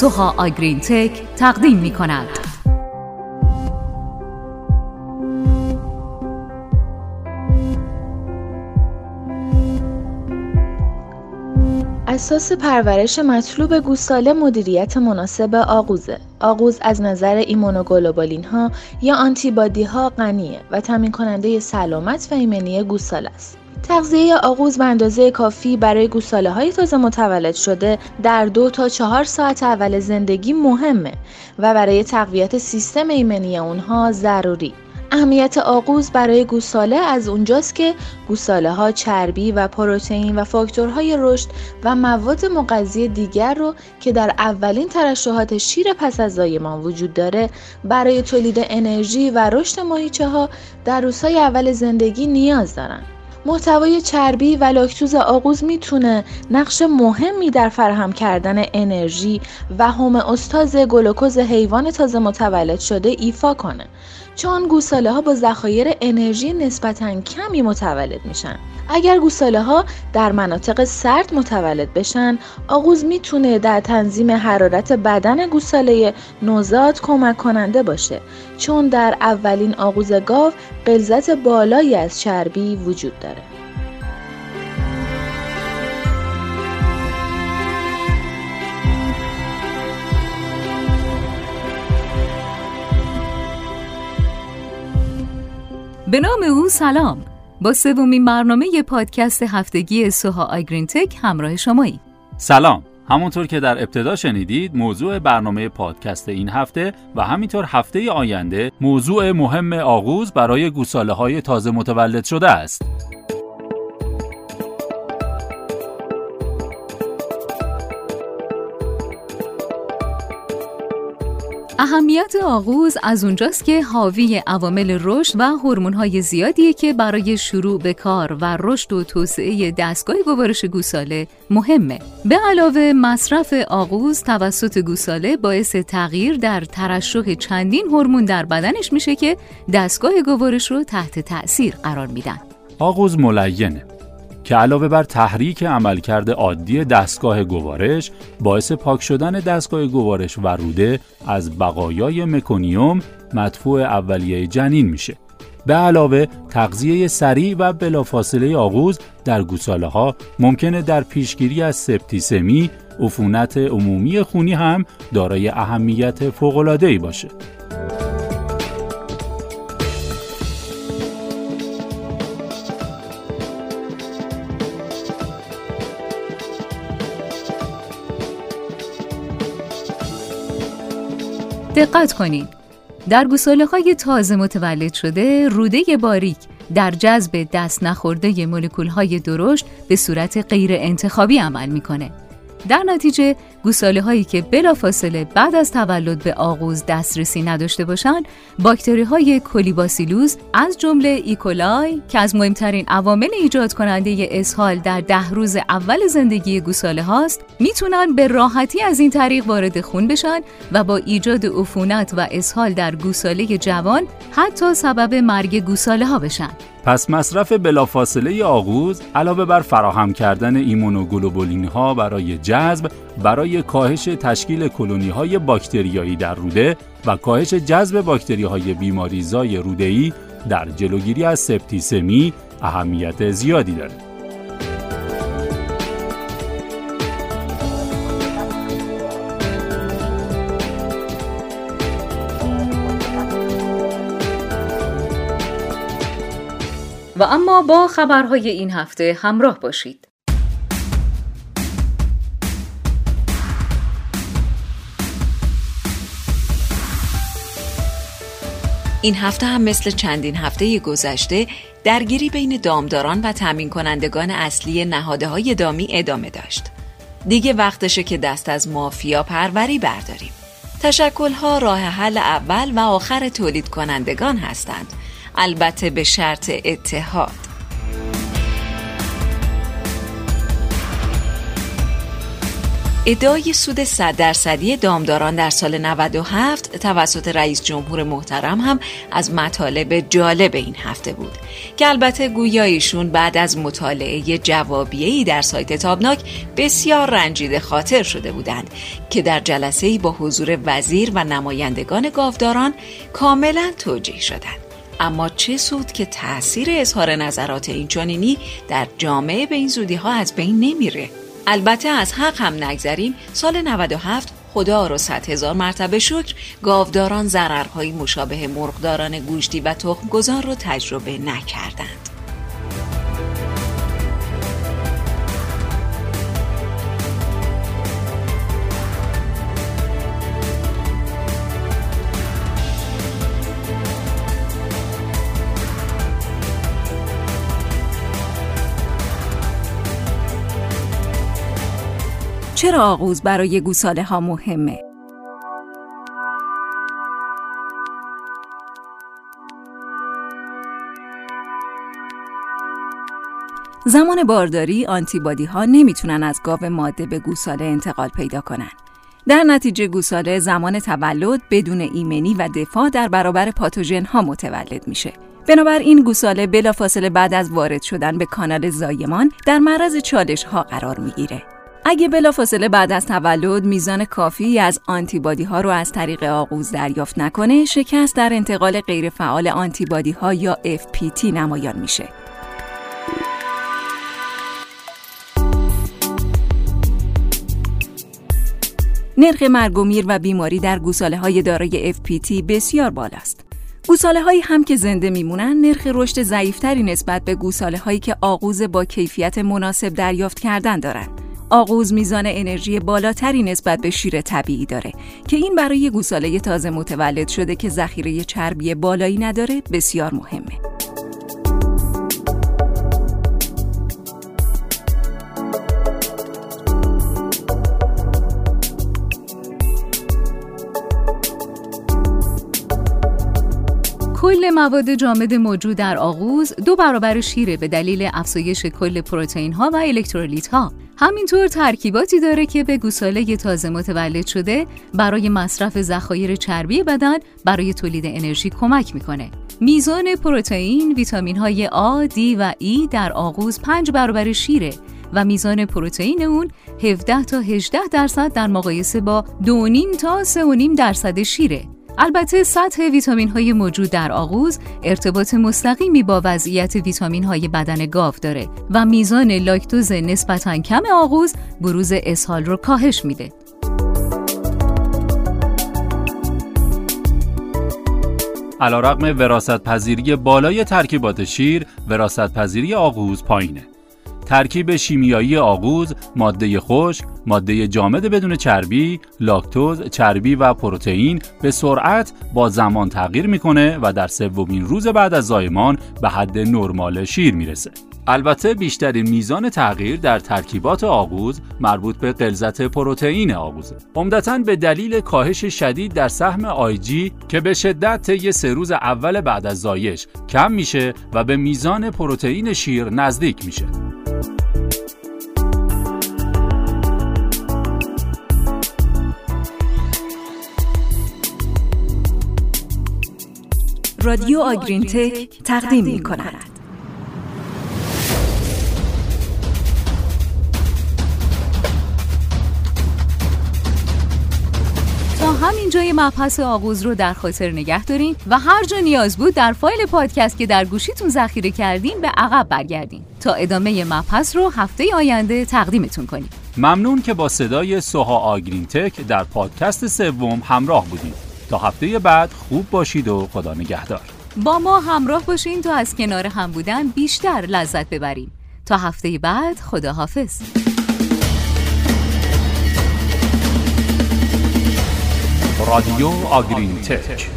سوها آگرین تک تقدیم می کند. اساس پرورش مطلوب گوساله مدیریت مناسب آغوزه. آغوز از نظر ایمونوگلوبولین ها یا آنتیبادی ها غنیه و تامین کننده سلامت و ایمنی گوساله است. تغذیه آغوز به اندازه کافی برای گوساله های تازه متولد شده در دو تا چهار ساعت اول زندگی مهمه و برای تقویت سیستم ایمنی اونها ضروری. اهمیت آغوز برای گوساله از اونجاست که گوساله ها چربی و پروتئین و فاکتورهای رشد و مواد مغذی دیگر رو که در اولین ترشحات شیر پس از زایمان وجود داره برای تولید انرژی و رشد ماهیچه ها در روزهای اول زندگی نیاز دارن. محتوای چربی و لاکتوز آغوز می‌تونه نقش مهمی در فراهم کردن انرژی و استاز گلوکوز حیوان تازه متولد شده ایفا کنه. چون گوساله ها با ذخایر انرژی نسبتا کمی متولد میشن. اگر گوساله ها در مناطق سرد متولد بشن آغوز می‌تونه در تنظیم حرارت بدن گوساله نوزاد کمک کننده باشه. چون در اولین آغوز گاو غلظت بالایی از چربی وجود داره. به نام او سلام. با سومین برنامه پادکست هفتگی سوها آگرین تک همراه شمایی سلام. همونطور که در ابتدا شنیدید موضوع برنامه پادکست این هفته و همینطور هفته آینده موضوع مهم آغوز برای گوساله های تازه متولد شده است. اهمیت آغوز از اونجاست که حاوی عوامل رشد و هورمون‌های زیادیه که برای شروع به کار و رشد و توسعه دستگاه گوارش گوساله مهمه. به علاوه مصرف آغوز توسط گوساله باعث تغییر در ترشح چندین هورمون در بدنش میشه که دستگاه گوارش رو تحت تأثیر قرار میدن. آغوز ملینه که علاوه بر تحریک عملکرد عادی دستگاه گوارش باعث پاک شدن دستگاه گوارش و روده از بقایای مکونیوم مدفوع اولیه جنین میشه. به علاوه تغذیه سریع و بلافاصله آغوز در گوساله ها ممکنه در پیشگیری از سپتیسمی، عفونت عمومی خونی هم دارای اهمیت فوق‌العاده‌ای باشه. دقت کنید. در گوساله های تازه متولد شده روده باریک در جذب دست نخورده مولکول های درشت به صورت غیر انتخابی عمل می‌کنه. در نتیجه گوساله هایی که بلافاصله بعد از تولد به آغوز دسترسی نداشته باشند باکتری های کولیباسیلوز از جمله ایکولای که از مهمترین عوامل ایجاد کننده اسهال در ده روز اول زندگی گوساله هاست می‌تونن به راحتی از این طریق وارد خون بشن و با ایجاد عفونت و اسهال در گوساله جوان حتی سبب مرگ گوساله ها بشن. پس مصرف بلافاصله آغوز علاوه بر فراهم کردن ایمونوگلوبولین ها برای جذب برای کاهش تشکیل کلونی های باکتریایی در روده و کاهش جذب باکتری های بیماریزای روده‌ای در جلوگیری از سپتیسمی اهمیت زیادی دارد. و اما با خبرهای این هفته همراه باشید. این هفته هم مثل چندین هفته گذشته درگیری بین دامداران و تامین کنندگان اصلی نهاده های دامی ادامه داشت. دیگه وقتشه که دست از مافیا پروری برداریم. تشکل ها راه حل اول و آخر تولید کنندگان هستند البته به شرط اتحاد. ادعای سود 100 درصدی دامداران در سال 97 توسط رئیس جمهور محترم هم از مطالب جالب این هفته بود که البته گویایشون بعد از مطالعه جوابیه‌ای در سایت تابناک بسیار رنجیده خاطر شده بودند که در جلسه‌ای با حضور وزیر و نمایندگان گاوداران کاملا توجیه شدند. اما چه سود که تاثیر اظهار نظرات اینچنینی در جامعه به این زودی ها از بین نمیره. البته از حق هم نگذریم. سال 97 خدا رو صد هزار مرتبه شکر. گاوداران ضررهایی مشابه مرغداران گوشتی و تخمگذار رو تجربه نکردند. چرا آغوز برای گوساله ها مهمه؟ زمان بارداری آنتیبادی ها نمی‌تونن از گاو ماده به گوساله انتقال پیدا کنن. در نتیجه گوساله زمان تولد بدون ایمنی و دفاع در برابر پاتوژن ها متولد میشه. بنابراین گوساله بلافاصله بعد از وارد شدن به کانال زایمان در معرض چالش ها قرار می‌گیره. اگه بلافاصله بعد از تولد میزان کافی از آنتیبادی ها رو از طریق آغوز دریافت نکنه شکست در انتقال غیرفعال آنتیبادی ها یا FPT نمایان میشه. نرخ مرگ و میر و بیماری در گوساله های دارای FPT بسیار بالاست. گوساله هایی هم که زنده میمونن نرخ رشد ضعیفتری نسبت به گوساله هایی که آغوز با کیفیت مناسب دریافت کردن دارند. آغوز میزان انرژی بالاتری نسبت به شیر طبیعی داره که این برای گوساله تازه متولد شده که ذخیره چربی بالایی نداره بسیار مهمه. کل مواد جامد موجود در آغوز دو برابر شیره به دلیل افزایش کل پروتئین ها و الکترولیت ها همینطور ترکیباتی داره که به گوساله تازه متولد شده برای مصرف ذخایر چربی بدن برای تولید انرژی کمک می‌کنه. میزان پروتئین، ویتامین های آ، دی و ای در آغوز پنج برابر شیره و میزان پروتئین اون 17 تا 18 درصد در مقایسه با 2.5 تا 3.5 درصد شیره. البته سطح ویتامین های موجود در آغوز ارتباط مستقیمی با وضعیت ویتامین های بدن گاو داره و میزان لاکتوز نسبتا کم آغوز بروز اسهال رو کاهش میده. علیرغم وراست پذیری بالای ترکیبات شیر، وراست پذیری آغوز پایینه. ترکیب شیمیایی آغوز، ماده خشک، ماده جامد بدون چربی، لاکتوز، چربی و پروتئین به سرعت با زمان تغییر می‌کنه و در سومین روز بعد از زایمان به حد نرمال شیر می‌رسه. البته بیشترین میزان تغییر در ترکیبات آغوز مربوط به غلظت پروتئین آغوزه. عمدتا به دلیل کاهش شدید در سهم آیجی که به شدت طی سه روز اول بعد از زایش کم میشه و به میزان پروتئین شیر نزدیک میشه. رادیو آگرین تک تقدیم می کند. تا همین جای مبحث آغوز رو در خاطر نگه دارین و هر جا نیاز بود در فایل پادکست که در گوشیتون ذخیره کردین به عقب برگردین تا ادامه مبحث رو هفته آینده تقدیمتون کنیم ممنون که با صدای سوها آگرین تک در پادکست سوم همراه بودید تا هفته بعد خوب باشید و خدا نگهدار. با ما همراه باشین تا از کنار هم بودن بیشتر لذت ببریم. تا هفته بعد خدا حافظ رادیو آگرین تک